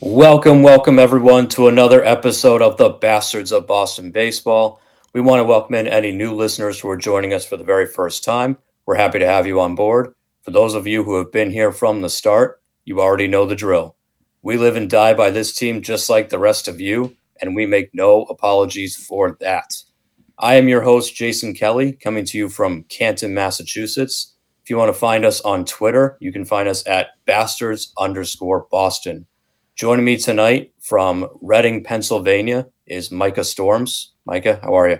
Welcome, welcome everyone to another episode of the Bastards of Boston Baseball. We want to welcome in any new listeners who are joining us for the very first time. We're happy to have you on board. For those of you who have been here from the start, you already know the drill. We live and die by this team just like the rest of you, and we make no apologies for that. I am your host, Jason Kelly, coming to you from Canton, Massachusetts. If you want to find us on Twitter, you can find us at bastards underscore Boston. Joining me tonight from Reading, Pennsylvania is Micah Storms. Micah, how are you?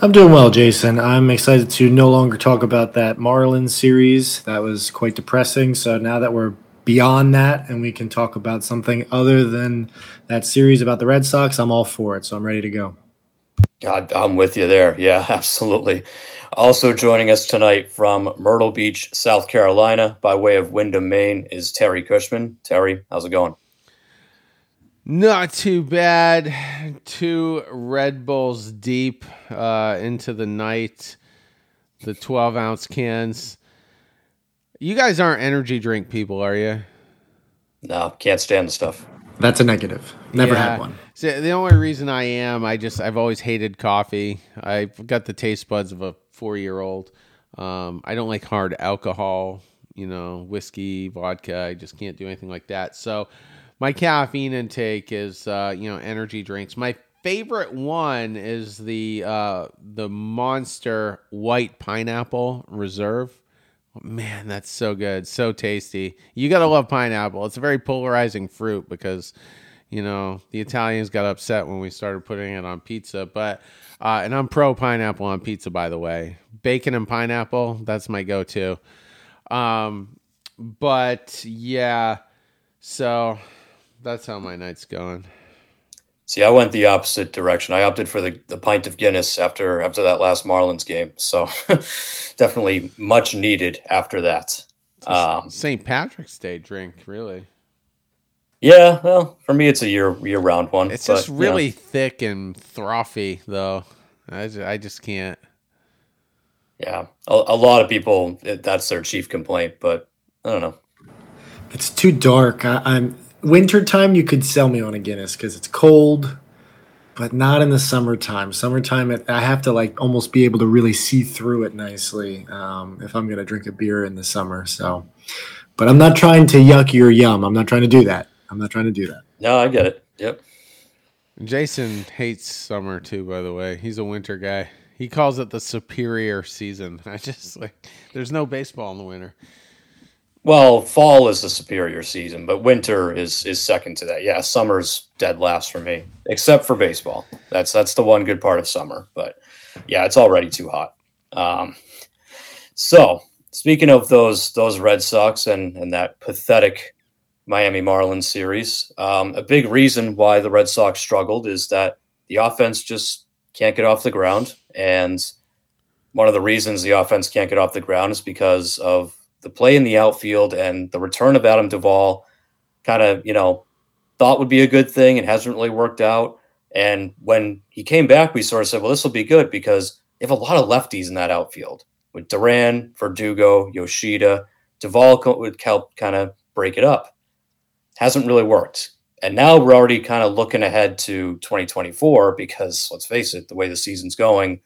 I'm doing well, Jason. I'm excited to no longer talk about that Marlins series. That was quite depressing. So now that we're beyond that and we can talk about something other than that series about the Red Sox, I'm all for it. So I'm ready to go. God, I'm with you there. Yeah, absolutely. Also joining us tonight from Myrtle Beach, South Carolina, by way of Windham, Maine, is Terry Cushman. Terry, how's it going? Not too bad. Two Red Bulls deep uh, into the night. The 12 ounce cans. You guys aren't energy drink people, are you? No, can't stand the stuff. That's a negative. Never yeah. had one. So the only reason I am, I just I've always hated coffee. I've got the taste buds of a four year old. Um, I don't like hard alcohol, you know, whiskey, vodka. I just can't do anything like that. So my caffeine intake is, uh, you know, energy drinks. My favorite one is the uh, the Monster White Pineapple Reserve. Man, that's so good, so tasty. You gotta love pineapple. It's a very polarizing fruit because, you know, the Italians got upset when we started putting it on pizza. But uh, and I'm pro pineapple on pizza, by the way. Bacon and pineapple, that's my go-to. Um, but yeah, so that's how my night's going. See, I went the opposite direction. I opted for the, the pint of Guinness after after that last Marlins game. So definitely much needed after that. Um, St. Patrick's Day drink, really. Yeah, well, for me, it's a year year round one. It's but, just really thick and frothy, though. I just, I just can't. Yeah, a, a lot of people that's their chief complaint, but I don't know. It's too dark. I, I'm wintertime. You could sell me on a Guinness because it's cold, but not in the summertime. Summertime, it, I have to like almost be able to really see through it nicely um, if I'm gonna drink a beer in the summer. So, but I'm not trying to yuck your yum. I'm not trying to do that. I'm not trying to do that. No, I get it. Yep. Jason hates summer too, by the way. He's a winter guy. He calls it the superior season. I just like there's no baseball in the winter. Well, fall is the superior season, but winter is is second to that. Yeah, summer's dead last for me, except for baseball. That's that's the one good part of summer. But yeah, it's already too hot. Um, so speaking of those those Red Sox and and that pathetic Miami Marlins series. Um, a big reason why the Red Sox struggled is that the offense just can't get off the ground. And one of the reasons the offense can't get off the ground is because of the play in the outfield and the return of Adam Duvall kind of, you know, thought would be a good thing. It hasn't really worked out. And when he came back, we sort of said, well, this will be good because they have a lot of lefties in that outfield with Duran, Verdugo, Yoshida. Duvall would help kind of break it up hasn't really worked. And now we're already kind of looking ahead to 2024 because let's face it, the way the season's going,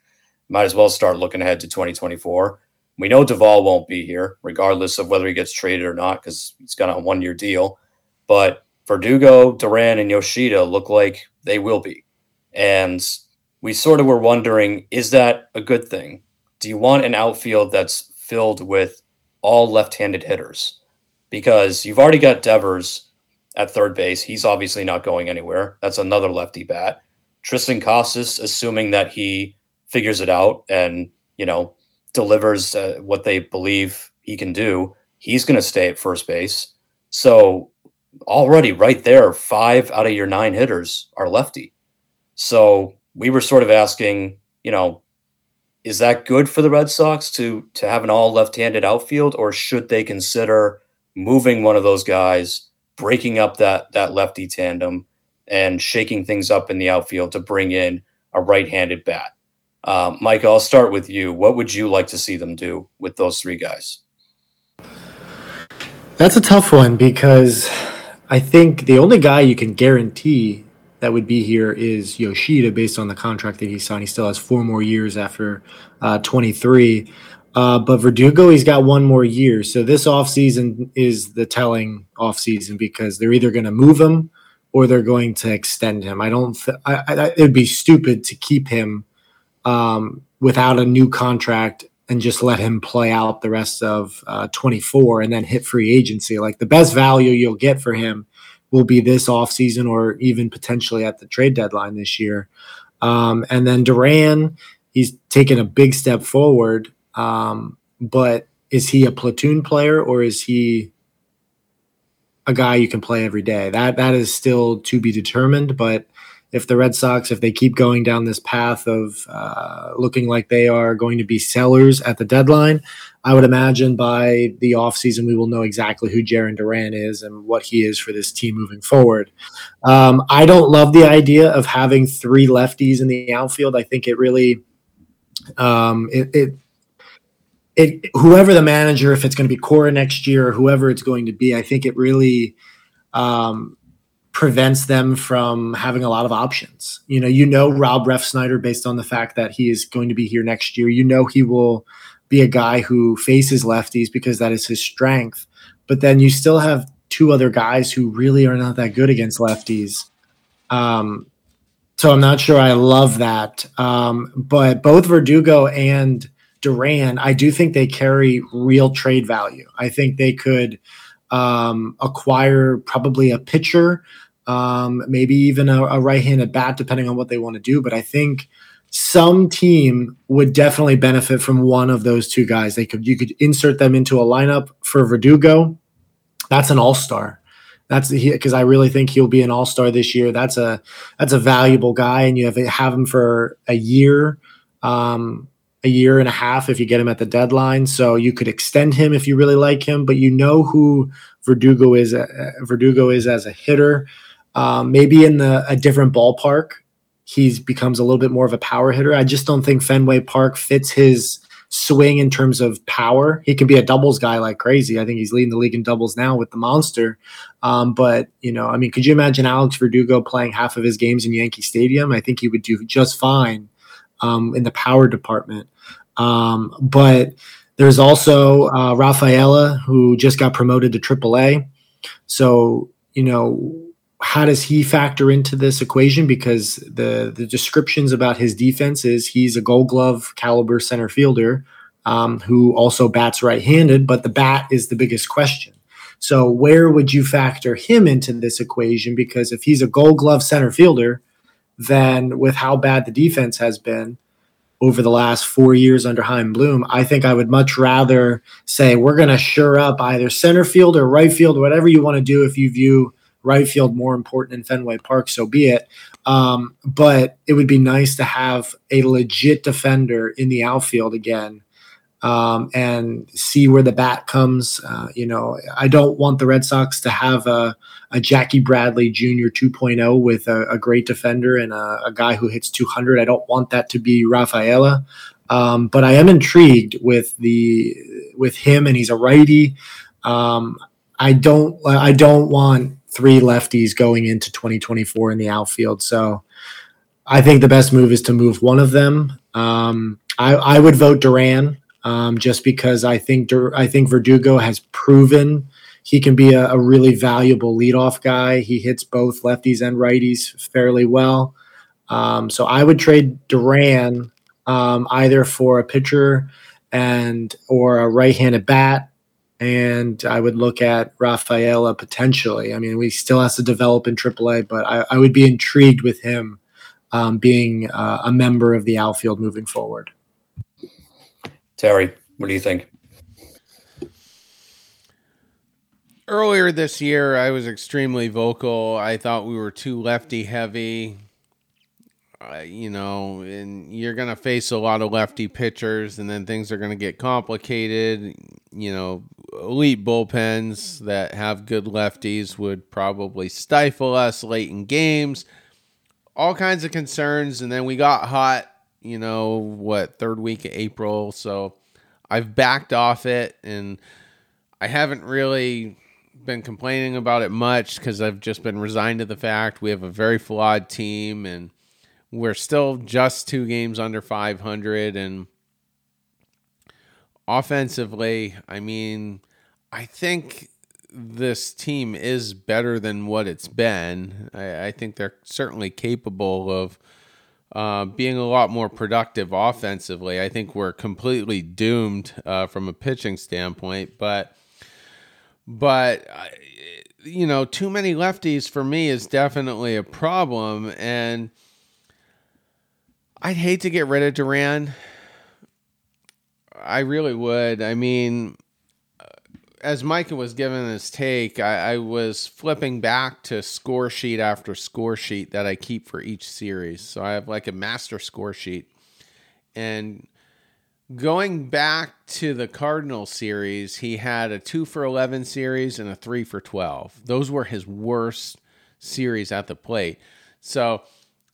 might as well start looking ahead to 2024. We know Duvall won't be here, regardless of whether he gets traded or not, because he's got a one year deal. But Verdugo, Duran, and Yoshida look like they will be. And we sort of were wondering is that a good thing? Do you want an outfield that's filled with all left handed hitters? Because you've already got Devers at third base. He's obviously not going anywhere. That's another lefty bat. Triston Casas, assuming that he figures it out and you know delivers uh, what they believe he can do, he's going to stay at first base. So already right there, five out of your nine hitters are lefty. So we were sort of asking, you know, is that good for the Red Sox to to have an all left-handed outfield, or should they consider moving one of those guys? Breaking up that that lefty tandem and shaking things up in the outfield to bring in a right-handed bat. Mike, I'll start with you. What would you like to see them do with those three guys? That's a tough one because I think the only guy you can guarantee that would be here is Yoshida based on the contract that he signed. He still has four more years after uh, 23. Uh, but Verdugo, he's got one more year. So this offseason is the telling offseason because they're either going to move him or they're going to extend him. I don't, th- I, I, it would be stupid to keep him um, without a new contract and just let him play out the rest of uh, 24 and then hit free agency. Like the best value you'll get for him will be this offseason or even potentially at the trade deadline this year. Um, and then Duran, he's taken a big step forward. Um, but is he a platoon player or is he a guy you can play every day? That that is still to be determined. But if the Red Sox, if they keep going down this path of uh, looking like they are going to be sellers at the deadline, I would imagine by the offseason we will know exactly who Jarren Duran is and what he is for this team moving forward. Um, I don't love the idea of having three lefties in the outfield. I think it really, um, it, it, it, whoever the manager, if it's going to be Cora next year or whoever it's going to be, I think it really um, prevents them from having a lot of options. You know, you know Rob Refsnyder based on the fact that he is going to be here next year. You know he will be a guy who faces lefties because that is his strength. But then you still have two other guys who really are not that good against lefties. Um, so I'm not sure I love that. Um, but both Verdugo and Duran, I do think they carry real trade value. I think they could um, acquire probably a pitcher, um, maybe even a, a right handed bat, depending on what they want to do. But I think some team would definitely benefit from one of those two guys. They could you could insert them into a lineup for Verdugo. That's an all star. That's because I really think he'll be an all star this year. That's a that's a valuable guy, and you have have him for a year, um, a year and a half if you get him at the deadline. So you could extend him if you really like him, but you know who Verdugo is. Uh, Verdugo is as a hitter. Um, maybe in the a different ballpark he becomes a little bit more of a power hitter. I just don't think Fenway Park fits his swing in terms of power. He can be a doubles guy like crazy. I think he's leading the league in doubles now with the monster. Um, but you know, I mean, could you imagine Alex Verdugo playing half of his games in Yankee Stadium? I think he would do just fine um, in the power department. Um, but there's also uh, Rafaela who just got promoted to AAA. So you know how does he factor into this equation? Because the the descriptions about his defense is he's a Gold Glove caliber center fielder um, who also bats right-handed, but the bat is the biggest question. So where would you factor him into this equation? Because if he's a Gold Glove center fielder, then with how bad the defense has been over the last four years under Chaim Bloom, I think I would much rather say we're going to sure up either center field or right field, whatever you want to do if you view right field more important in Fenway Park, so be it. Um, but it would be nice to have a legit defender in the outfield again um, and see where the bat comes. Uh, you know, I don't want the Red Sox to have a, a Jackie Bradley Jr. 2.0 with a, a great defender and a, a, guy who hits 200. I don't want that to be Rafaela. Um, but I am intrigued with the with him, and he's a righty. Um, I don't I don't want three lefties going into 2024 in the outfield. So I think the best move is to move one of them. Um, I, I, would vote Duran um, just because I think I think Verdugo has proven he can be a, a, really valuable leadoff guy. He hits both lefties and righties fairly well. Um, so I would trade Duran um, either for a pitcher and or a right-handed bat and I would look at Rafaela potentially. I mean, we still has to develop in AAA, but I, I would be intrigued with him um, being uh, a member of the outfield moving forward. Terry, what do you think? Earlier this year, I was extremely vocal. I thought we were too lefty heavy. Uh, you know, and you're going to face a lot of lefty pitchers, and then things are going to get complicated. You know, elite bullpens that have good lefties would probably stifle us late in games. All kinds of concerns, and then we got hot. You know what? Third week of April, so I've backed off it, and I haven't really been complaining about it much because I've just been resigned to the fact we have a very flawed team and we're still just two games under 500. And offensively, I mean, I think this team is better than what it's been. I, I think they're certainly capable of uh, being a lot more productive offensively. I think we're completely doomed uh, from a pitching standpoint, but but you know, too many lefties for me is definitely a problem, and I'd hate to get rid of Duran. I really would. I mean, as Micah was giving his take, I, I, was flipping back to score sheet after score sheet that I keep for each series. So I have like a master score sheet. And going back to the Cardinal series, he had a 2 for 11 series and a 3 for 12. Those were his worst series at the plate. So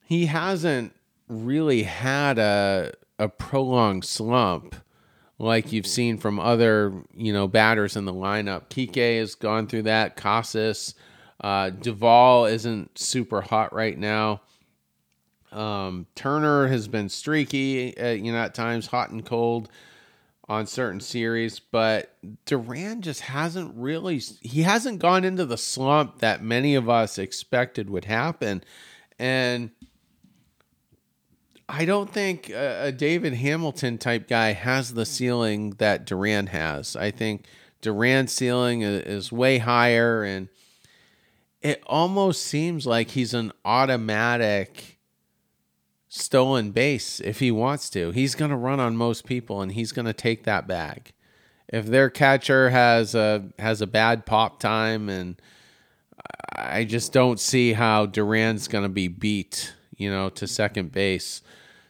he hasn't really had a, a prolonged slump like you've seen from other you know batters in the lineup. Kike has gone through that. Casas, uh, Duvall isn't super hot right now. Um, Turner has been streaky, uh, you know, at times hot and cold on certain series, but Duran just hasn't really he hasn't gone into the slump that many of us expected would happen. And I don't think a, David Hamilton type guy has the ceiling that Duran has. I think Duran's ceiling is, is way higher, and it almost seems like he's an automatic stolen base if he wants to. He's going to run on most people, and he's going to take that bag. If their catcher has a has a bad pop time, and I just don't see how Duran's going to be beat you know, to second base.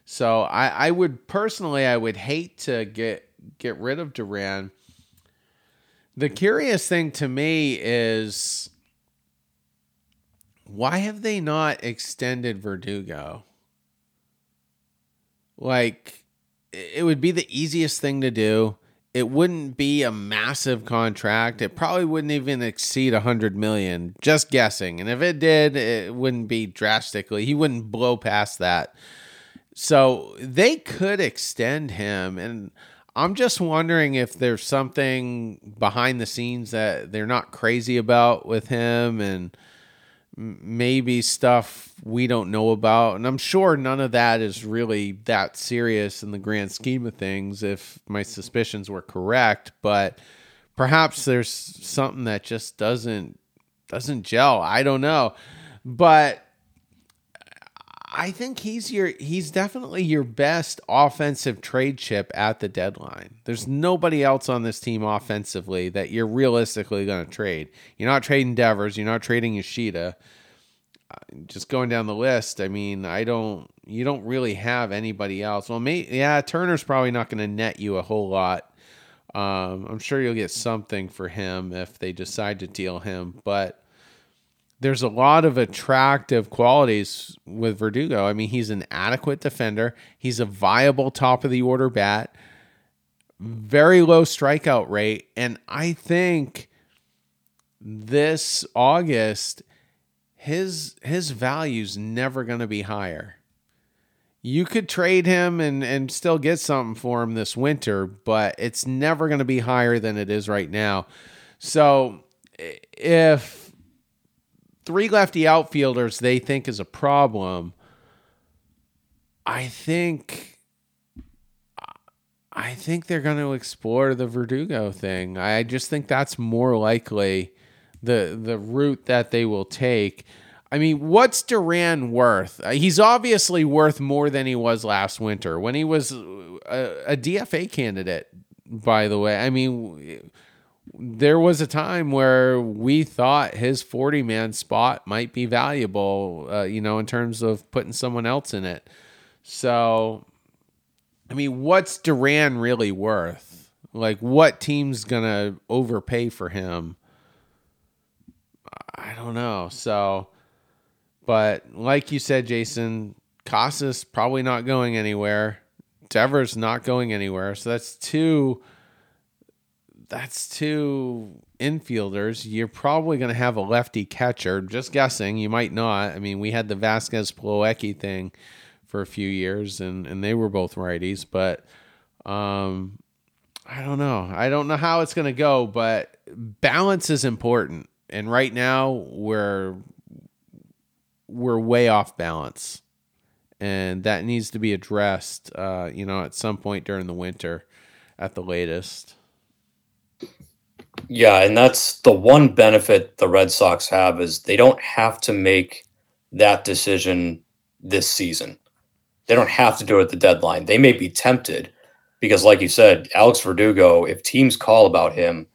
So I, I would personally, I would hate to get get rid of Duran. The curious thing to me is why have they not extended Verdugo? Like, it would be the easiest thing to do. It wouldn't be a massive contract. It probably wouldn't even exceed a hundred million. Just guessing. And if it did, it wouldn't be drastically. He wouldn't blow past that. So they could extend him. And I'm just wondering if there's something behind the scenes that they're not crazy about with him and maybe stuff we don't know about. And I'm sure none of that is really that serious in the grand scheme of things if my suspicions were correct, but perhaps there's something that just doesn't doesn't gel. I don't know. But I think he's your he's definitely your best offensive trade chip at the deadline. There's nobody else on this team offensively that you're realistically going to trade. You're not trading Devers, you're not trading Yoshida. Uh, just going down the list, I mean, I don't you don't really have anybody else. Well, may, yeah, Turner's probably not going to net you a whole lot. Um, I'm sure you'll get something for him if they decide to deal him, but there's a lot of attractive qualities with Verdugo. I mean, he's an adequate defender. He's a viable top of the order bat, very low strikeout rate. And I think this August, his his value's never gonna be higher. You could trade him and, and still get something for him this winter, but it's never gonna be higher than it is right now. So if three lefty outfielders they think is a problem. I think I think they're going to explore the Verdugo thing. I just think that's more likely the the route that they will take. I mean, what's Duran worth? Uh, he's obviously worth more than he was last winter when he was a, a DFA candidate. By the way, I mean there was a time where we thought his 40 man spot might be valuable, uh, you know, in terms of putting someone else in it. So, I mean, what's Duran really worth? Like, what team's going to overpay for him? I don't know. So, but like you said, Jason, Casas probably not going anywhere. Devers not going anywhere. So that's two that's two infielders. You're probably going to have a lefty catcher. Just guessing. You might not. I mean, we had the Vazquez Plawecki thing for a few years, and and they were both righties. But um, I don't know. I don't know how it's going to go, but balance is important. And right now, we're we're way off balance, and that needs to be addressed. Uh, you know, at some point during the winter, at the latest. Yeah, and that's the one benefit the Red Sox have is they don't have to make that decision this season. They don't have to do it at the deadline. They may be tempted because, like you said, Alex Verdugo, if teams call about him,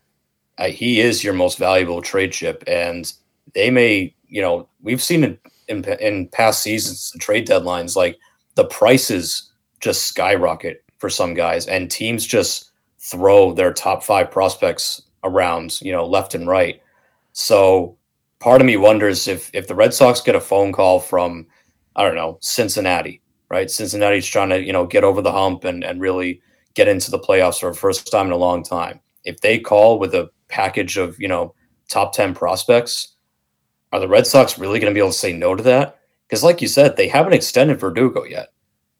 uh, he is your most valuable trade chip, and they may, you know, we've seen it in, in past seasons, trade deadlines, like the prices just skyrocket for some guys, and teams just throw their top five prospects around, you know, left and right. So part of me wonders if if the Red Sox get a phone call from, I don't know, Cincinnati, right? Cincinnati's trying to, you know, get over the hump and, and really get into the playoffs for the first time in a long time. If they call with a package of, you know, top 10 prospects, are the Red Sox really going to be able to say no to that? Because, like you said, they haven't extended Verdugo yet.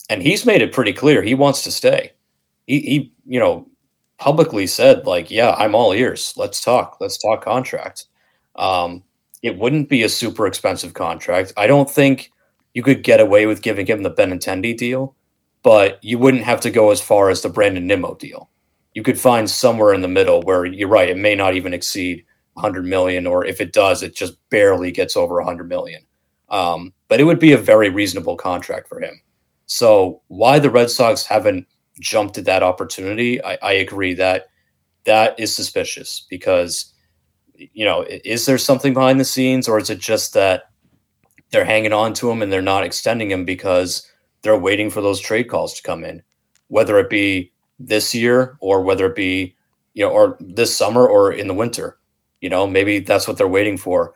And he's made it pretty clear he wants to stay. He, he you know, publicly said like, "Yeah, I'm all ears. Let's talk. Let's talk contract." Um, it wouldn't be a super expensive contract. I don't think you could get away with giving him the Benintendi deal, but you wouldn't have to go as far as the Brandon Nimmo deal. You could find somewhere in the middle where you're right. It may not even exceed 100 million, or if it does, it just barely gets over 100 million. Um, but it would be a very reasonable contract for him. So why the Red Sox haven't jumped at that opportunity, I, I agree that that is suspicious because you know is there something behind the scenes or is it just that they're hanging on to him and they're not extending him because they're waiting for those trade calls to come in? Whether it be this year or whether it be you know or this summer or in the winter you know maybe that's what they're waiting for.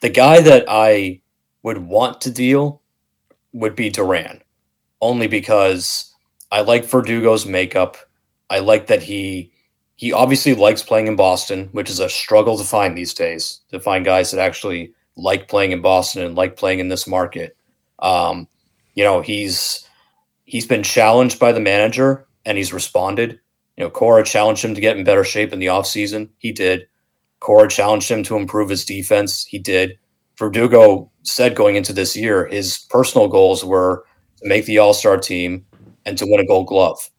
The guy that i would want to deal would be duran only because I like Verdugo's makeup. I like that he he obviously likes playing in Boston, which is a struggle to find these days. To find guys that actually like playing in Boston and like playing in this market. Um, you know, he's he's been challenged by the manager and he's responded. You know, Cora challenged him to get in better shape in the offseason. He did. Cora challenged him to improve his defense. He did. Verdugo said going into this year, his personal goals were to make the All Star team and to win a gold glove.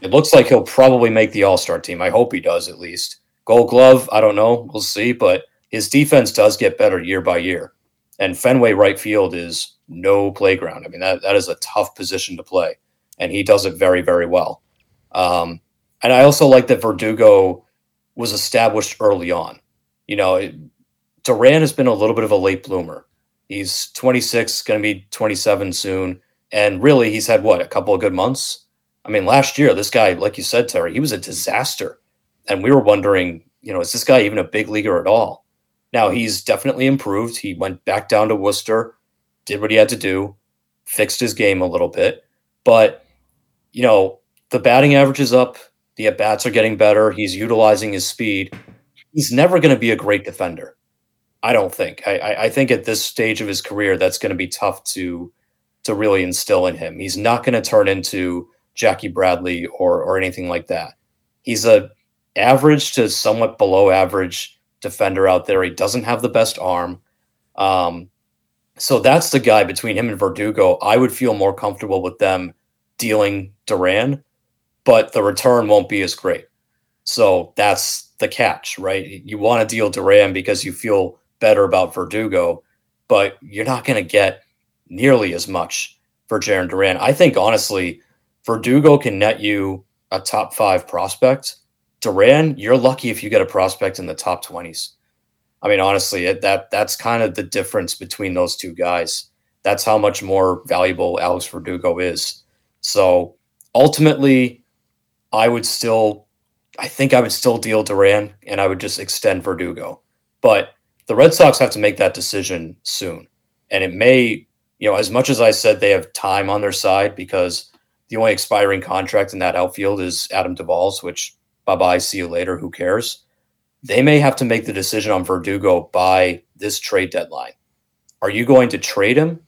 It looks like he'll probably make the All Star team. I hope he does at least. Gold glove, I don't know. We'll see. But his defense does get better year by year. And Fenway right field is no playground. I mean, that, that is a tough position to play. And he does it very, very well. Um, and I also like that Verdugo was established early on. You know, it, Duran has been a little bit of a late bloomer. He's 26, going to be 27 soon. And really, he's had what a couple of good months. I mean, last year, this guy, like you said, Terry, he was a disaster. And we were wondering, you know, is this guy even a big leaguer at all? Now, he's definitely improved. He went back down to Worcester, did what he had to do, fixed his game a little bit. But, you know, the batting average is up. The at bats are getting better. He's utilizing his speed. He's never going to be a great defender. I don't think. I, I think at this stage of his career, that's going to be tough to to really instill in him. He's not going to turn into Jackie Bradley or or anything like that. He's a average to somewhat below average defender out there. He doesn't have the best arm. Um, so that's the guy between him and Verdugo. I would feel more comfortable with them dealing Duran, but the return won't be as great. So that's the catch, right? You want to deal Duran because you feel better about Verdugo, but you're not going to get nearly as much for Jarren Duran. I think honestly, Verdugo can net you a top five prospect. Duran, you're lucky if you get a prospect in the top 20s. I mean, honestly, it, that that's kind of the difference between those two guys. That's how much more valuable Alex Verdugo is. So ultimately, I would still, I think I would still deal Duran and I would just extend Verdugo. But the Red Sox have to make that decision soon. And it may you know, as much as I said they have time on their side because the only expiring contract in that outfield is Adam Duvall's, which bye bye, see you later, who cares? They may have to make the decision on Verdugo by this trade deadline. Are you going to trade him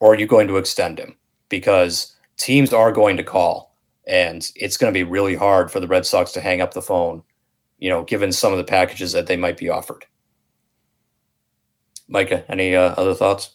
or are you going to extend him? Because teams are going to call, and it's going to be really hard for the Red Sox to hang up the phone, you know, given some of the packages that they might be offered. Micah, any uh, other thoughts?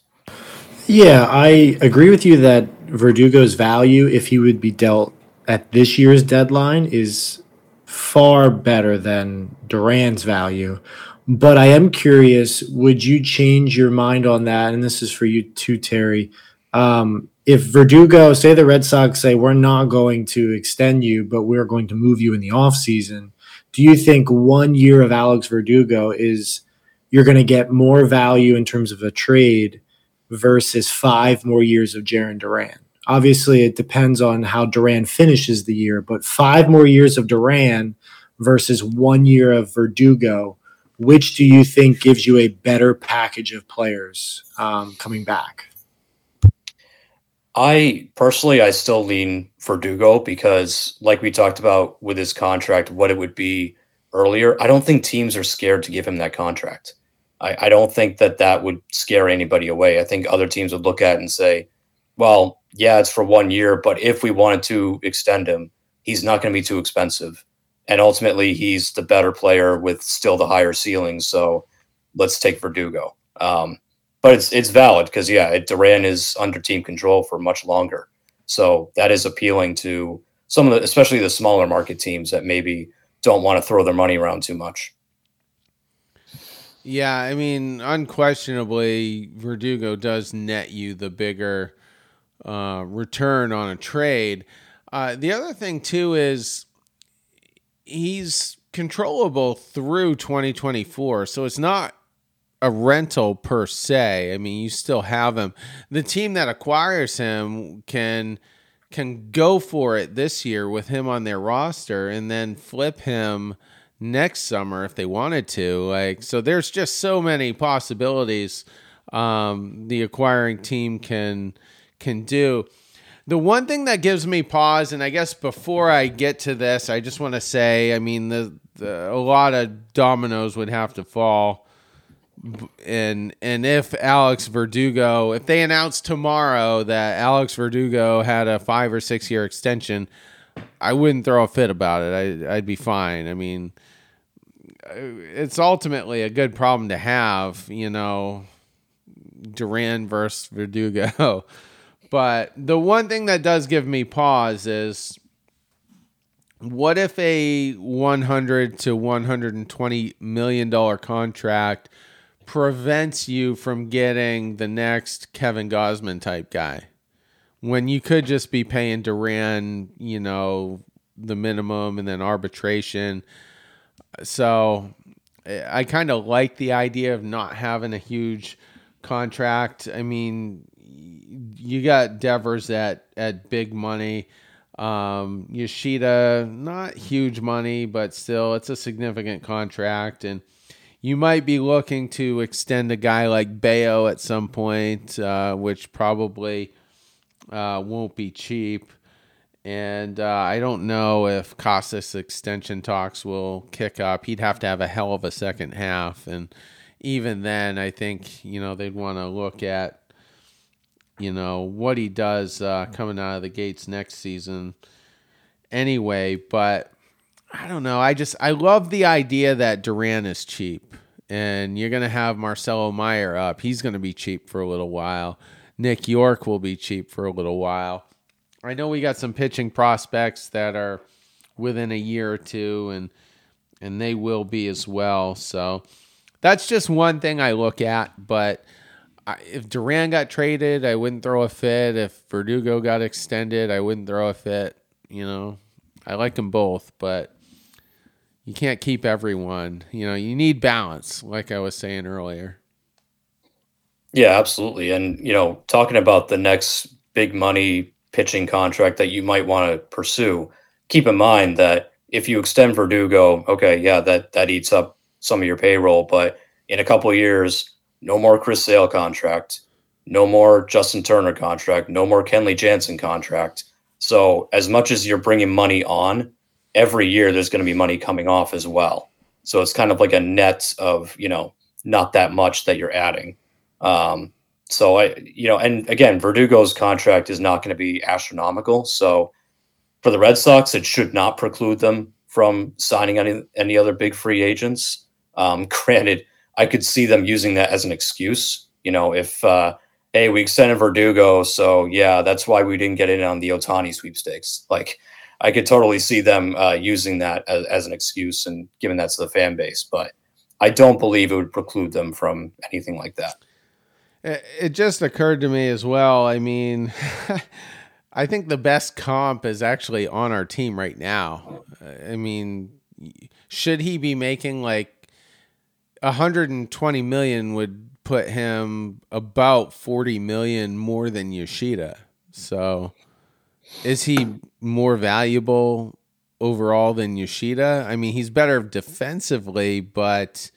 Yeah, I agree with you that Verdugo's value, if he would be dealt at this year's deadline, is far better than Duran's value. But I am curious, would you change your mind on that? And this is for you too, Terry. Um, if Verdugo, say the Red Sox say, we're not going to extend you, but we're going to move you in the offseason, do you think one year of Alex Verdugo is you're going to get more value in terms of a trade versus five more years of Jarren Duran. Obviously, it depends on how Duran finishes the year, but five more years of Duran versus one year of Verdugo, which do you think gives you a better package of players um, coming back? I personally, I still lean Verdugo because, like we talked about with his contract, what it would be earlier. I don't think teams are scared to give him that contract. I, I don't think that that would scare anybody away. I think other teams would look at it and say, well, yeah, it's for one year, but if we wanted to extend him, he's not going to be too expensive. And ultimately, he's the better player with still the higher ceiling. So let's take Verdugo. Um, but it's it's valid because yeah, Duran is under team control for much longer. So that is appealing to some of the, especially the smaller market teams that maybe don't want to throw their money around too much. Yeah, I mean, unquestionably, Verdugo does net you the bigger uh, return on a trade. Uh, the other thing too is he's controllable through 2024, so it's not a rental per se. I mean, you still have him. The team that acquires him can can go for it this year with him on their roster and then flip him next summer if they wanted to. Like so there's just so many possibilities um, the acquiring team can can do. The one thing that gives me pause, and I guess before I get to this, I just want to say, I mean, the, the a lot of dominoes would have to fall, and and if Alex Verdugo, if they announce tomorrow that Alex Verdugo had a five or six year extension, I wouldn't throw a fit about it. I, I'd be fine. I mean, Uh, it's ultimately a good problem to have, you know, Duran versus Verdugo. but the one thing that does give me pause is what if a 100 to 120 million dollar contract prevents you from getting the next Kevin Gausman type guy when you could just be paying Duran, you know, the minimum and then arbitration so I kind of like the idea of not having a huge contract. I mean, you got Devers at at big money. Um, Yoshida, not huge money, but still, it's a significant contract, and you might be looking to extend a guy like Bello at some point, uh, which probably uh, won't be cheap. And uh, I don't know if Casas extension talks will kick up. He'd have to have a hell of a second half. And even then, I think, you know, they'd want to look at, you know, what he does uh, coming out of the gates next season anyway. But I don't know. I just, I love the idea that Duran is cheap. And you're going to have Marcelo Meyer up. He's going to be cheap for a little while. Nick Yorke will be cheap for a little while I know we got some pitching prospects that are within a year or two, and and they will be as well. So that's just one thing I look at. But I, if Duran got traded, I wouldn't throw a fit. If Verdugo got extended, I wouldn't throw a fit. You know, I like them both, but you can't keep everyone. You know, you need balance, like I was saying earlier. Yeah, absolutely. And you know, talking about the next big money pitching contract that you might want to pursue, keep in mind that if you extend Verdugo, okay, yeah, that that eats up some of your payroll, but in a couple years, no more Chris Sale contract, no more Justin Turner contract, no more Kenley Jansen contract. So as much as you're bringing money on, every year there's going to be money coming off as well. So it's kind of like a net of, you know, not that much that you're adding. Um, so I, you know, and again, Verdugo's contract is not going to be astronomical. So for the Red Sox, it should not preclude them from signing any any other big free agents. Um, granted, I could see them using that as an excuse. You know, if uh, hey, we extended Verdugo, so yeah, that's why we didn't get in on the Ohtani sweepstakes. Like, I could totally see them uh, using that as, as, an excuse and giving that to the fan base. But I don't believe it would preclude them from anything like that. It just occurred to me as well. I mean, I think the best comp is actually on our team right now. Uh, I mean, should he be making like 120 million would put him about 40 million more than Yoshida. So is he more valuable overall than Yoshida? I mean, he's better defensively, but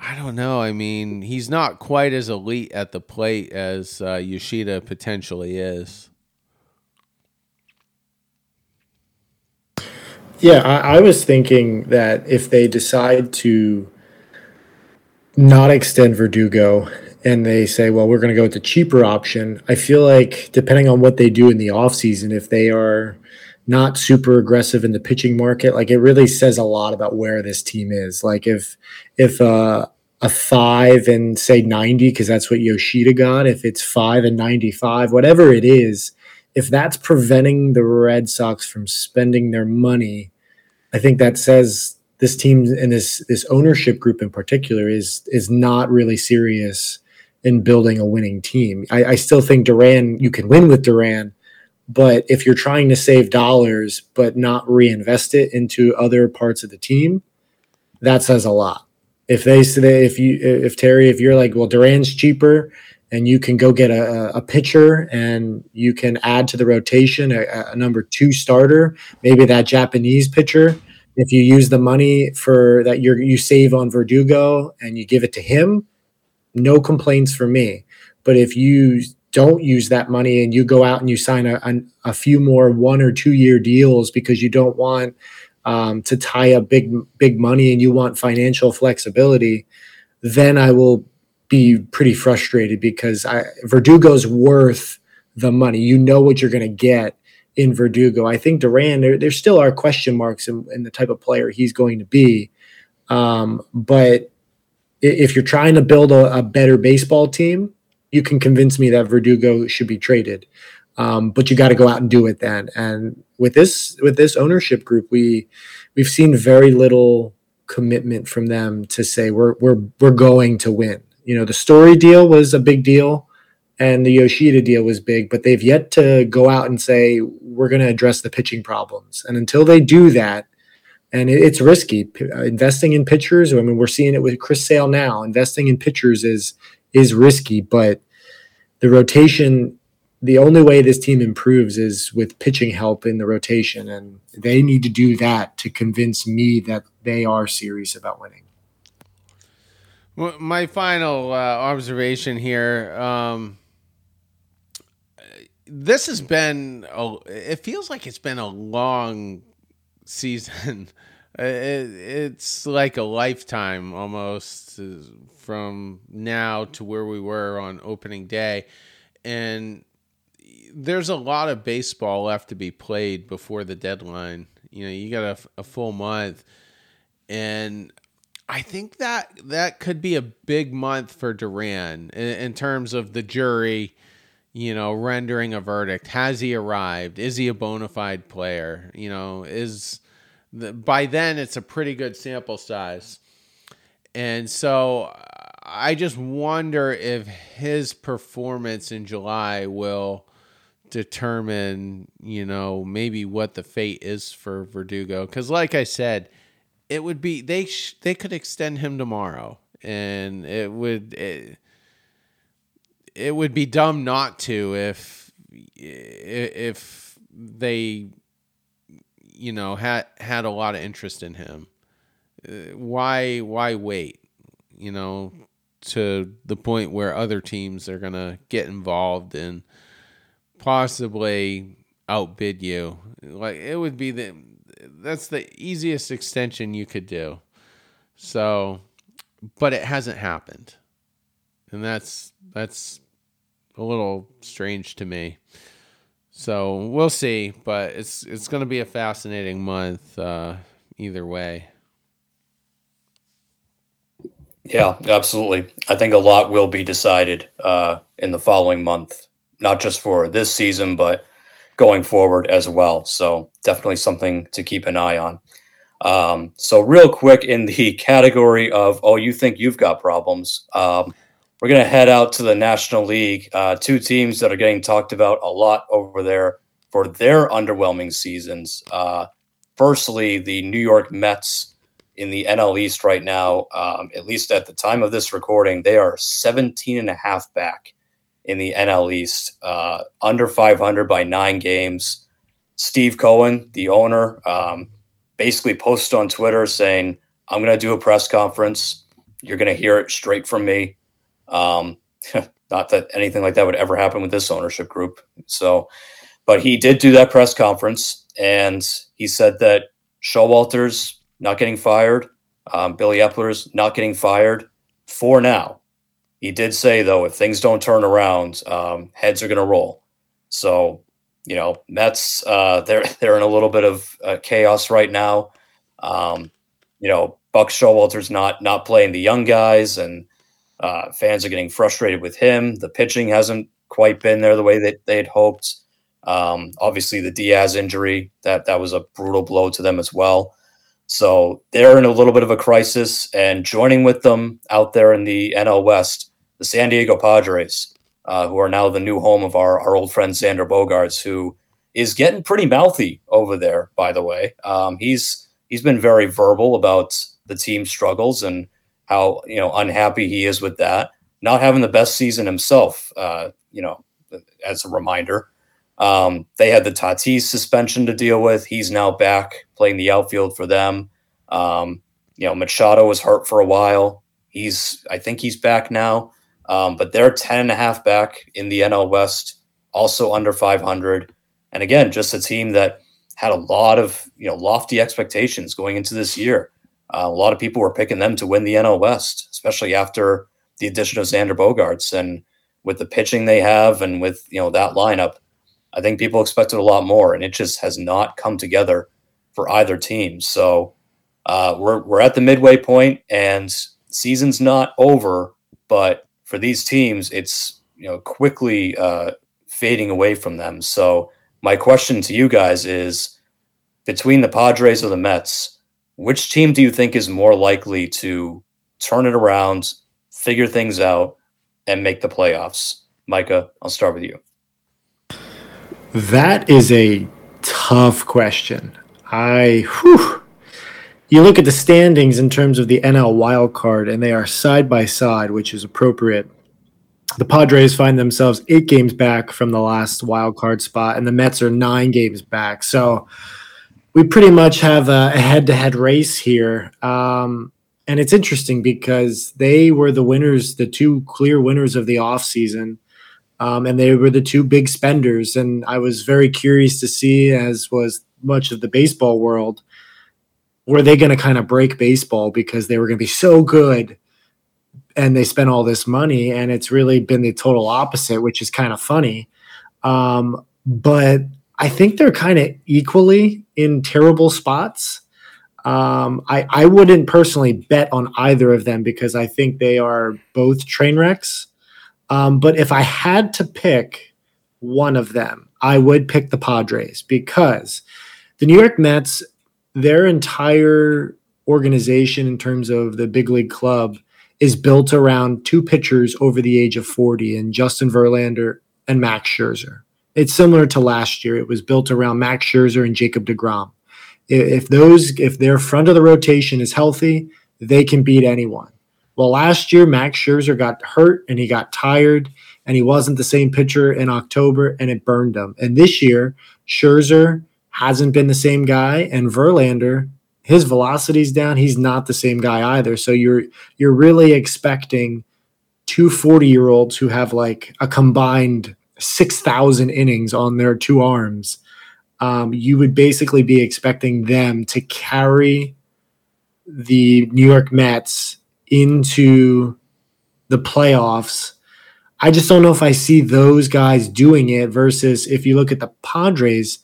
I don't know. I mean, he's not quite as elite at the plate as uh, Yoshida potentially is. Yeah, I, I was thinking that if they decide to not extend Verdugo and they say, well, we're going to go with the cheaper option, I feel like depending on what they do in the offseason, if they are not super aggressive in the pitching market, like it really says a lot about where this team is. Like if if uh, a five and say 90, because that's what Yoshida got, if it's five and 95, whatever it is, if that's preventing the Red Sox from spending their money, I think that says this team and this this ownership group in particular is is not really serious in building a winning team. I, I still think Duran you can win with Duran, but if you're trying to save dollars but not reinvest it into other parts of the team, that says a lot. If they say if you if Terry if you're like well Duran's cheaper and you can go get a, a pitcher and you can add to the rotation a, a number two starter, maybe that Japanese pitcher if you use the money for that you you save on Verdugo and you give it to him, no complaints for me. But if you don't use that money and you go out and you sign a, a, a few more one or two year deals because you don't want um, to tie up big big money and you want financial flexibility, then I will be pretty frustrated because I, Verdugo's worth the money. You know what you're going to get in Verdugo. I think Duran, there, there still are question marks in, in, the type of player he's going to be. Um, but if you're trying to build a, a, better baseball team, you can convince me that Verdugo should be traded. Um, but you got to go out and do it then. And with this with this ownership group, we we've seen very little commitment from them to say we're we're we're going to win. You know, the Story deal was a big deal and the Yoshida deal was big, but they've yet to go out and say we're going to address the pitching problems. And until they do that, and it's risky uh, investing in pitchers. I mean, we're seeing it with Chris Sale now. Investing in pitchers is is risky, but the rotation. The only way this team improves is with pitching help in the rotation, and they need to do that to convince me that they are serious about winning. Well, my final uh, observation here. Um, this has been a, it feels like it's been a long season it, it's like a lifetime almost from now to where we were on opening day and there's a lot of baseball left to be played before the deadline you know you got a, a full month and I think that that could be a big month for Duran in, in terms of the jury you know, rendering a verdict. Has he arrived? Is he a bona fide player? You know, is the, by then it's a pretty good sample size. And so uh, I just wonder if his performance in July will determine, you know, maybe what the fate is for Verdugo. Because, like I said, it would be they sh- they could extend him tomorrow, and it would. It, it would be dumb not to if if they you know had had a lot of interest in him uh, why why wait you know to the point where other teams are to get involved and possibly outbid you like it would be the that's the easiest extension you could do. So, but it hasn't happened, and that's that's a little strange to me. So we'll see, but it's it's going to be a fascinating month uh, either way. Yeah, absolutely. I think a lot will be decided uh, in the following month, not just for this season, but going forward as well. So definitely something to keep an eye on. Um, so real quick in the category of oh, you think you've got problems. Um, we're going to head out to the National League. Uh, two teams that are getting talked about a lot over there for their underwhelming seasons. Uh, firstly, the New York Mets in the NL East right now, um, at least at the time of this recording, they are 17 and a half back in the NL East, uh, under 500 by nine games. Steve Cohen, the owner, um, basically posted on Twitter saying, I'm going to do a press conference. You're going to hear it straight from me. Um, not that anything like that would ever happen with this ownership group. So, but he did do that press conference and he said that Showalter's not getting fired, um, Billy Eppler's not getting fired for now. He did say though, if things don't turn around, um, heads are going to roll. So, you know, Mets uh, they're they're in a little bit of uh, chaos right now. Um, you know, Buck Showalter's not not playing the young guys, and uh, fans are getting frustrated with him. The pitching hasn't quite been there the way that they had hoped. Um, obviously, the Diaz injury that that was a brutal blow to them as well. So they're in a little bit of a crisis, and joining with them out there in the NL West, the San Diego Padres, uh, who are now the new home of our, our old friend Xander Bogaerts, who is getting pretty mouthy over there. By the way, um, he's he's been very verbal about the team struggles and how you know unhappy he is with that. Not having the best season himself, uh, you know, as a reminder. Um, they had the Tatis suspension to deal with. He's now back playing the outfield for them. Um, you know, Machado was hurt for a while. He's, I think he's back now. Um, but they're 10 and a half back in the NL West, also under 500. And again, just a team that had a lot of, you know, lofty expectations going into this year. Uh, a lot of people were picking them to win the NL West, especially after the addition of Xander Bogaerts and with the pitching they have and with, you know, that lineup I think people expected a lot more, and it just has not come together for either team. So uh, we're we're at the midway point, and season's not over. But for these teams, it's you know quickly uh, fading away from them. So my question to you guys is: between the Padres or the Mets, which team do you think is more likely to turn it around, figure things out, and make the playoffs? Micah, I'll start with you. That is a tough question. I whew, you look at the standings in terms of the NL wild card, and they are side by side, which is appropriate. The Padres find themselves eight games back from the last wild card spot, and the Mets are nine games back. So we pretty much have a head to head race here. Um, and it's interesting because they were the winners, the two clear winners of the offseason. Um, and they were the two big spenders. And I was very curious to see, as was much of the baseball world, were they going to kind of break baseball because they were going to be so good and they spent all this money? And it's really been the total opposite, which is kind of funny. Um, but I think they're kind of equally in terrible spots. Um, I, I wouldn't personally bet on either of them because I think they are both train wrecks. Um, but if I had to pick one of them, I would pick the Padres because the New York Mets, their entire organization in terms of the big league club is built around two pitchers over the age of 40 and Justin Verlander and Max Scherzer. It's similar to last year. It was built around Max Scherzer and Jacob DeGrom. If those if their front of the rotation is healthy, they can beat anyone. Well, last year, Max Scherzer got hurt and he got tired and he wasn't the same pitcher in October and it burned him. And this year, Scherzer hasn't been the same guy and Verlander, his velocity's down. He's not the same guy either. So you're you're really expecting two 40 year olds who have like a combined 6,000 innings on their two arms um, you would basically be expecting them to carry the New York Mets into the playoffs. I just don't know if I see those guys doing it versus if you look at the Padres,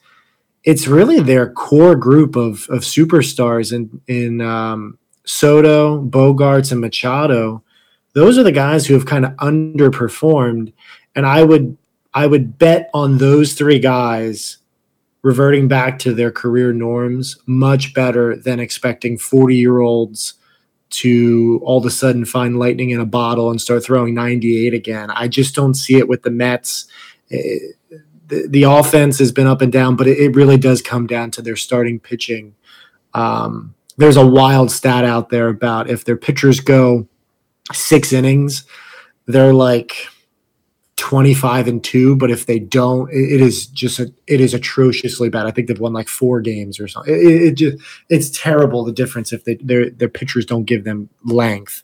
it's really their core group of of superstars in in um, Soto, Bogaerts, and Machado. Those are the guys who have kind of underperformed, and I would I would bet on those three guys reverting back to their career norms much better than expecting 40 year olds to all of a sudden find lightning in a bottle and start throwing 98 again. I just don't see it with the Mets. Eh, the, the, offense has been up and down, but it, it, really does come down to their starting pitching. Um, there's a wild stat out there about if their pitchers go six innings, they're like 25 and 2 but if they don't it, it is just a, it is atrociously bad. I think they've won like four games or something. It, it just it's terrible the difference if they their their pitchers don't give them length.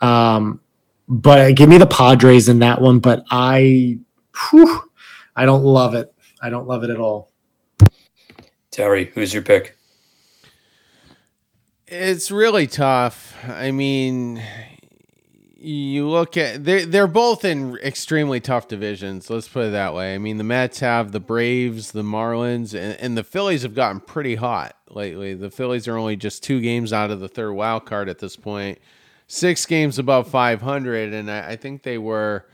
Um but uh, give me the padres in that one but i whew, i don't love it. I don't love it at all. Terry who's your pick? It's really tough. I mean you look at they're they're both in extremely tough divisions. Let's put it that way. I mean, the Mets have the Braves, the Marlins, and, and the Phillies have gotten pretty hot lately. The Phillies are only just two games out of the third wild card at this point, six games above 500, and I, I think they were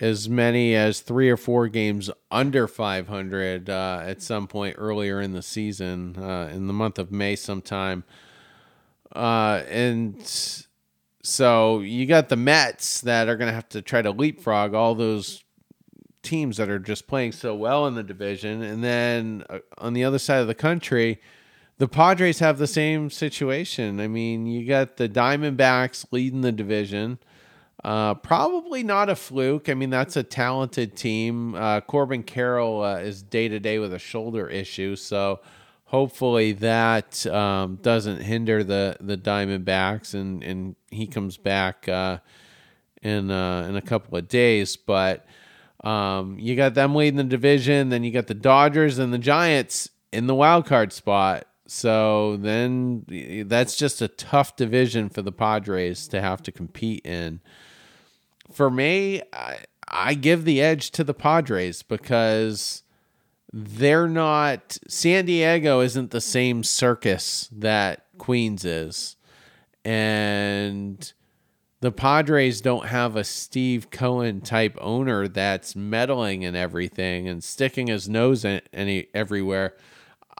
as many as three or four games under 500 uh, at some point earlier in the season, uh, in the month of May, sometime. Uh, and so you got the Mets that are going to have to try to leapfrog all those teams that are just playing so well in the division. And then uh, on the other side of the country, the Padres have the same situation. I mean, you got the Diamondbacks leading the division. Uh, probably not a fluke. I mean, that's a talented team. Uh, Corbin Carroll uh, is day to day with a shoulder issue. So hopefully that um, doesn't hinder the the Diamondbacks, and and he comes back uh, in uh, in a couple of days. But um, you got them leading the division, then you got the Dodgers and the Giants in the wild card spot. So then that's just a tough division for the Padres to have to compete in. For me, I, I give the edge to the Padres because they're not San Diego isn't the same circus that Queens is. And the Padres don't have a Steve Cohen type owner that's meddling in everything and sticking his nose in any everywhere.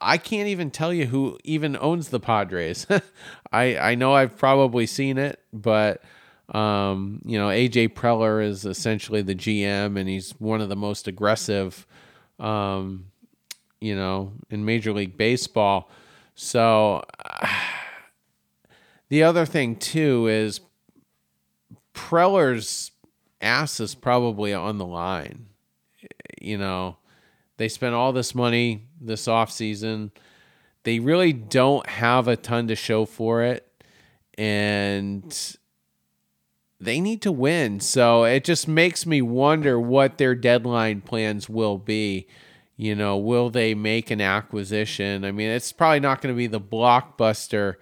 I can't even tell you who even owns the Padres. I I know I've probably seen it, but um, you know, AJ Preller is essentially the GM and he's one of the most aggressive um, you know, in Major League Baseball. So uh, the other thing too is Preller's ass is probably on the line. You know, they spent all this money this offseason. They really don't have a ton to show for it. And they need to win. So it just makes me wonder what their deadline plans will be. You know, will they make an acquisition? I mean, it's probably not going to be the blockbuster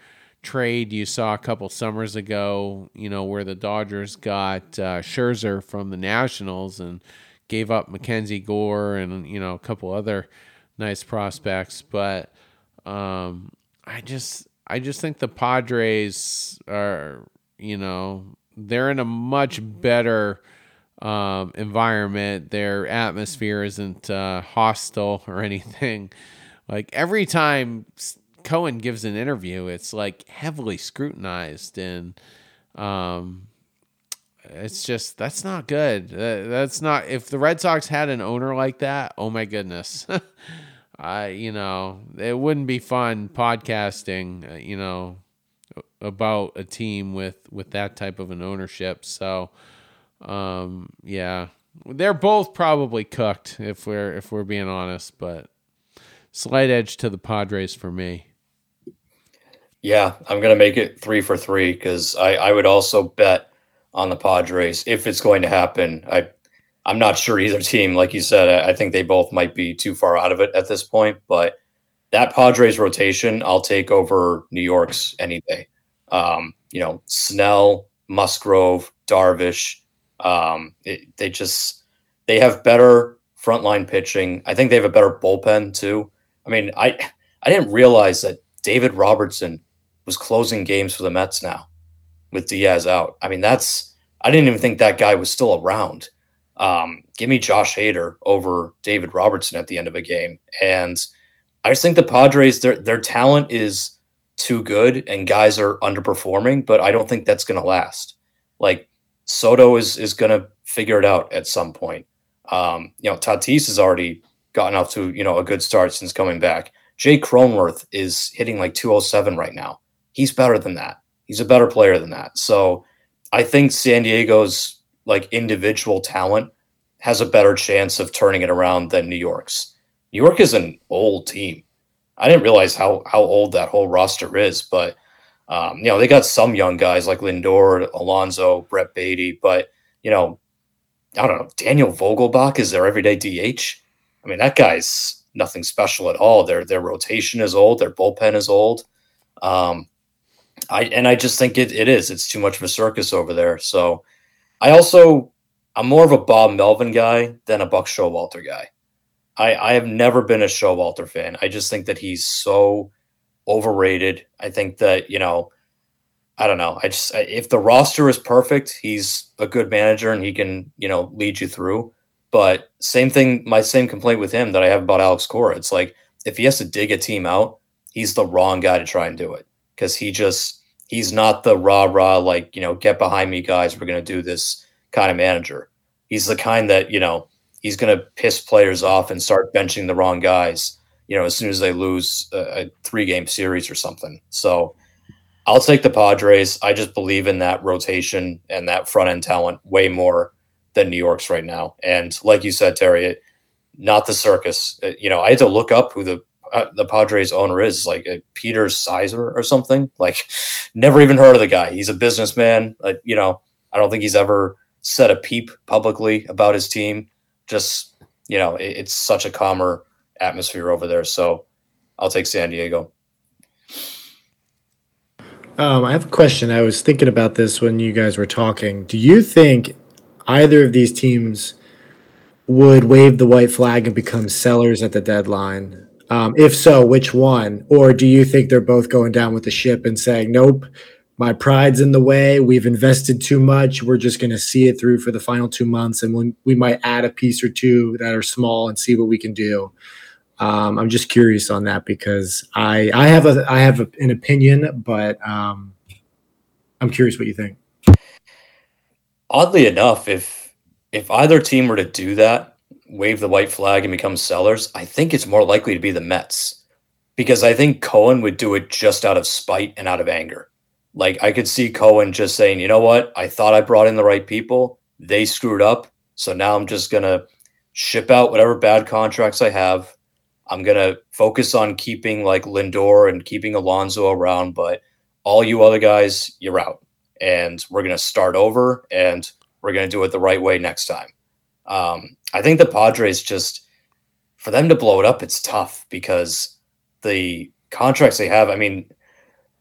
trade you saw a couple summers ago, you know, where the Dodgers got uh, Scherzer from the Nationals and gave up Mackenzie Gore and, you know, a couple other nice prospects. But um, I just, I just think the Padres are, you know, they're in a much better um, environment. Their atmosphere isn't uh, hostile or anything. Like every time Cohen gives an interview, it's like heavily scrutinized, and um, it's just that's not good. that's not if the Red Sox had an owner like that. Oh my goodness. I, you know, it wouldn't be fun podcasting, uh, you know, about a team with with that type of an ownership. So, um, yeah, they're both probably cooked if we're if we're being honest, but slight edge to the Padres for me. Yeah, I'm gonna make it three for three because I I would also bet on the Padres if it's going to happen. I I'm not sure either team, like you said, I think they both might be too far out of it at this point. But that Padres rotation, I'll take over New York's any day. Um, you know, Snell, Musgrove, Darvish. Um, it, they just they have better frontline pitching. I think they have a better bullpen too. I mean, I I didn't realize that David Robertson was closing games for the Mets now with Diaz out. I mean, that's I didn't even think that guy was still around. Um, give me Josh Hader over David Robertson at the end of a game, and I just think the Padres their their talent is too good and guys are underperforming, but I don't think that's going to last. Like Soto is is going to figure it out at some point. Um, you know, Tatis has already gotten off to you know a good start since coming back. Jay Cronenworth is hitting like 207 right now. He's better than that. He's a better player than that. So I think San Diego's like individual talent has a better chance of turning it around than New York's. New York is an old team. I didn't realize how how old that whole roster is, but um, you know they got some young guys like Lindor, Alonso, Brett Baty, but you know I don't know Daniel Vogelbach is their everyday DH. I mean that guy's nothing special at all. Their their rotation is old, their bullpen is old. Um, I and I just think it, it is. It's too much of a circus over there. So I also I'm more of a Bob Melvin guy than a Buck Showalter guy. I, I have never been a Showalter fan. I just think that he's so overrated. I think that, you know, I don't know. I just if the roster is perfect, he's a good manager and he can, you know, lead you through. But same thing, my same complaint with him that I have about Alex Cora. It's like if he has to dig a team out, he's the wrong guy to try and do it because he just he's not the rah rah like you know get behind me guys. We're gonna do this kind of manager. He's the kind that you know he's going to piss players off and start benching the wrong guys, you know, as soon as they lose a, a three game series or something. So I'll take the Padres. I just believe in that rotation and that front end talent way more than New York's right now. And like you said, Terry, it, not the circus. It, uh, you know, I had to look up who the uh, the Padres owner is, like uh, Peter Sizer or something. Like, never even heard of the guy. He's a businessman. Uh, you know, I don't think he's ever said a peep publicly about his team just you know it, it's such a calmer atmosphere over there. So I'll take San Diego. Um, I have a question. I was thinking about this when you guys were talking. Do you think either of these teams would wave the white flag and become sellers at the deadline? Um, if so, which one? Or do you think they're both going down with the ship and saying, nope, my pride's in the way. We've invested too much. We're just going to see it through for the final two months, and we, we might add a piece or two that are small and see what we can do. Um, I'm just curious on that because I I have a I have a, an opinion, but um, I'm curious what you think. Oddly enough, if if either team were to do that, wave the white flag and become sellers, I think it's more likely to be the Mets because I think Cohen would do it just out of spite and out of anger. Like I could see Cohen just saying, you know what? I thought I brought in the right people. They screwed up. So now I'm just going to ship out whatever bad contracts I have. I'm going to focus on keeping like Lindor and keeping Alonso around. But all you other guys, you're out. And we're going to start over and we're going to do it the right way next time. Um, I think the Padres just, for them to blow it up, it's tough because the contracts they have, I mean,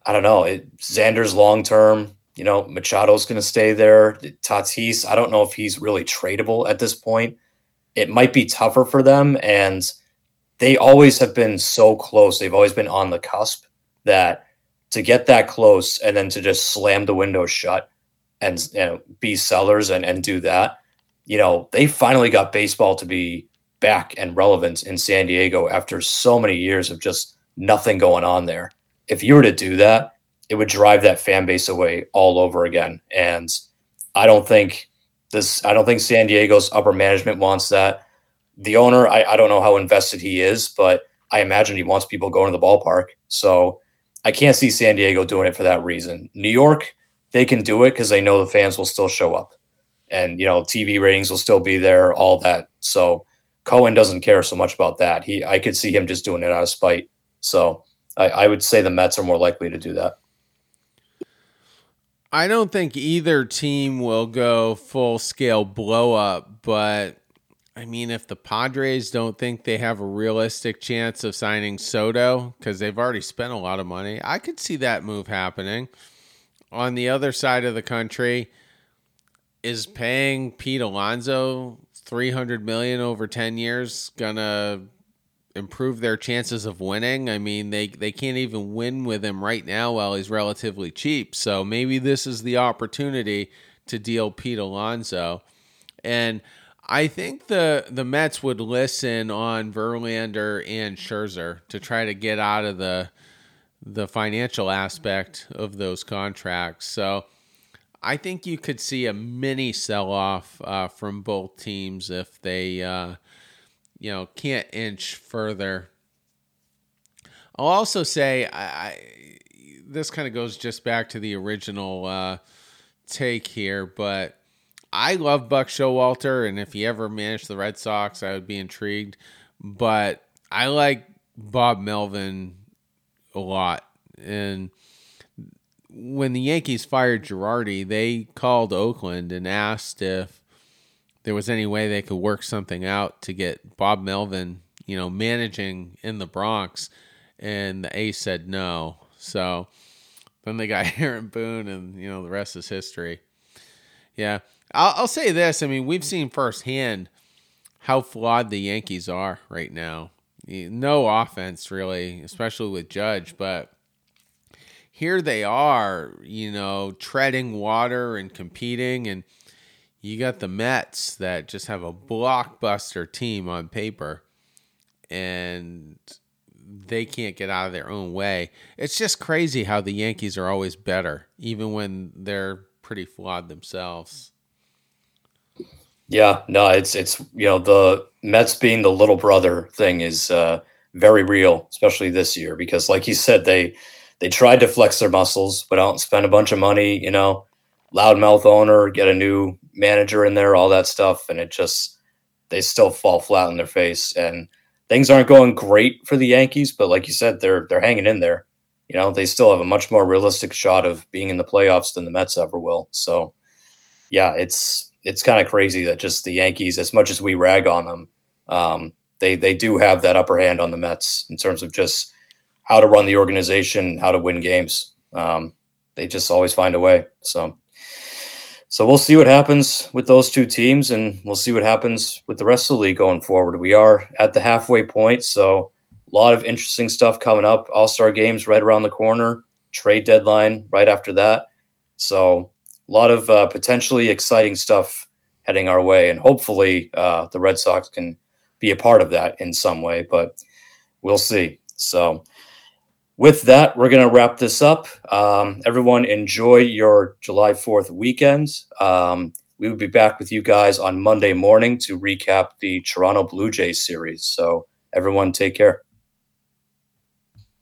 I don't know. It, Xander's long term. You know, Machado's going to stay there. Tatis, I don't know if he's really tradable at this point. It might be tougher for them, and they always have been so close. They've always been on the cusp that to get that close and then to just slam the window shut and you know, be sellers and, and do that. You know, they finally got baseball to be back and relevant in San Diego after so many years of just nothing going on there if you were to do that, it would drive that fan base away all over again. And I don't think this, I don't think San Diego's upper management wants that. The owner, I, I don't know how invested he is, but I imagine he wants people going to the ballpark. So I can't see San Diego doing it for that reason. New York, they can do it because they know the fans will still show up and, you know, TV ratings will still be there, all that. So Cohen doesn't care so much about that. He, I could see him just doing it out of spite. So I, I would say the Mets are more likely to do that. I don't think either team will go full scale blow up, but I mean, if the Padres don't think they have a realistic chance of signing Soto because they've already spent a lot of money, I could see that move happening. On the other side of the country, is paying Pete Alonso 300 million over 10 years gonna improve their chances of winning? I mean, they they can't even win with him right now while he's relatively cheap. So maybe this is the opportunity to deal Pete Alonso. And I think the the Mets would listen on Verlander and Scherzer to try to get out of the the financial aspect of those contracts. So I think you could see a mini sell off uh, from both teams if they, uh, you know, can't inch further. I'll also say I, I this kind of goes just back to the original uh, take here, but I love Buck Showalter, and if he ever managed the Red Sox, I would be intrigued. But I like Bob Melvin a lot, and when the Yankees fired Girardi, they called Oakland and asked if there was any way they could work something out to get Bob Melvin, you know, managing in the Bronx, and the A's said no. So then they got Aaron Boone, and you know the rest is history. Yeah, I'll, I'll say this. I mean, we've seen firsthand how flawed the Yankees are right now. No offense, really, especially with Judge, but here they are, you know, treading water and competing. And you got the Mets that just have a blockbuster team on paper and they can't get out of their own way. It's just crazy how the Yankees are always better, even when they're pretty flawed themselves. Yeah, no, it's it's you know the Mets being the little brother thing is uh, very real, especially this year because, like you said, they they tried to flex their muscles, but don't spend a bunch of money, you know, loudmouth owner, get a new manager in there, all that stuff. And it just, they still fall flat on their face. And things aren't going great for the Yankees, but like you said, they're, they're hanging in there. You know, they still have a much more realistic shot of being in the playoffs than the Mets ever will. So, yeah, it's, it's kind of crazy that just the Yankees, as much as we rag on them, um, they, they do have that upper hand on the Mets in terms of just, how to run the organization, how to win games. Um, they just always find a way. So, so we'll see what happens with those two teams, and we'll see what happens with the rest of the league going forward. We are at the halfway point, so a lot of interesting stuff coming up. All Star games right around the corner, trade deadline right after that. So, a lot of uh, potentially exciting stuff heading our way, and hopefully, uh, the Red Sox can be a part of that in some way. But we'll see. So with that, we're going to wrap this up. Um, everyone, enjoy your July 4th weekend. Um, we will be back with you guys on Monday morning to recap the Toronto Blue Jays series. So, everyone, take care.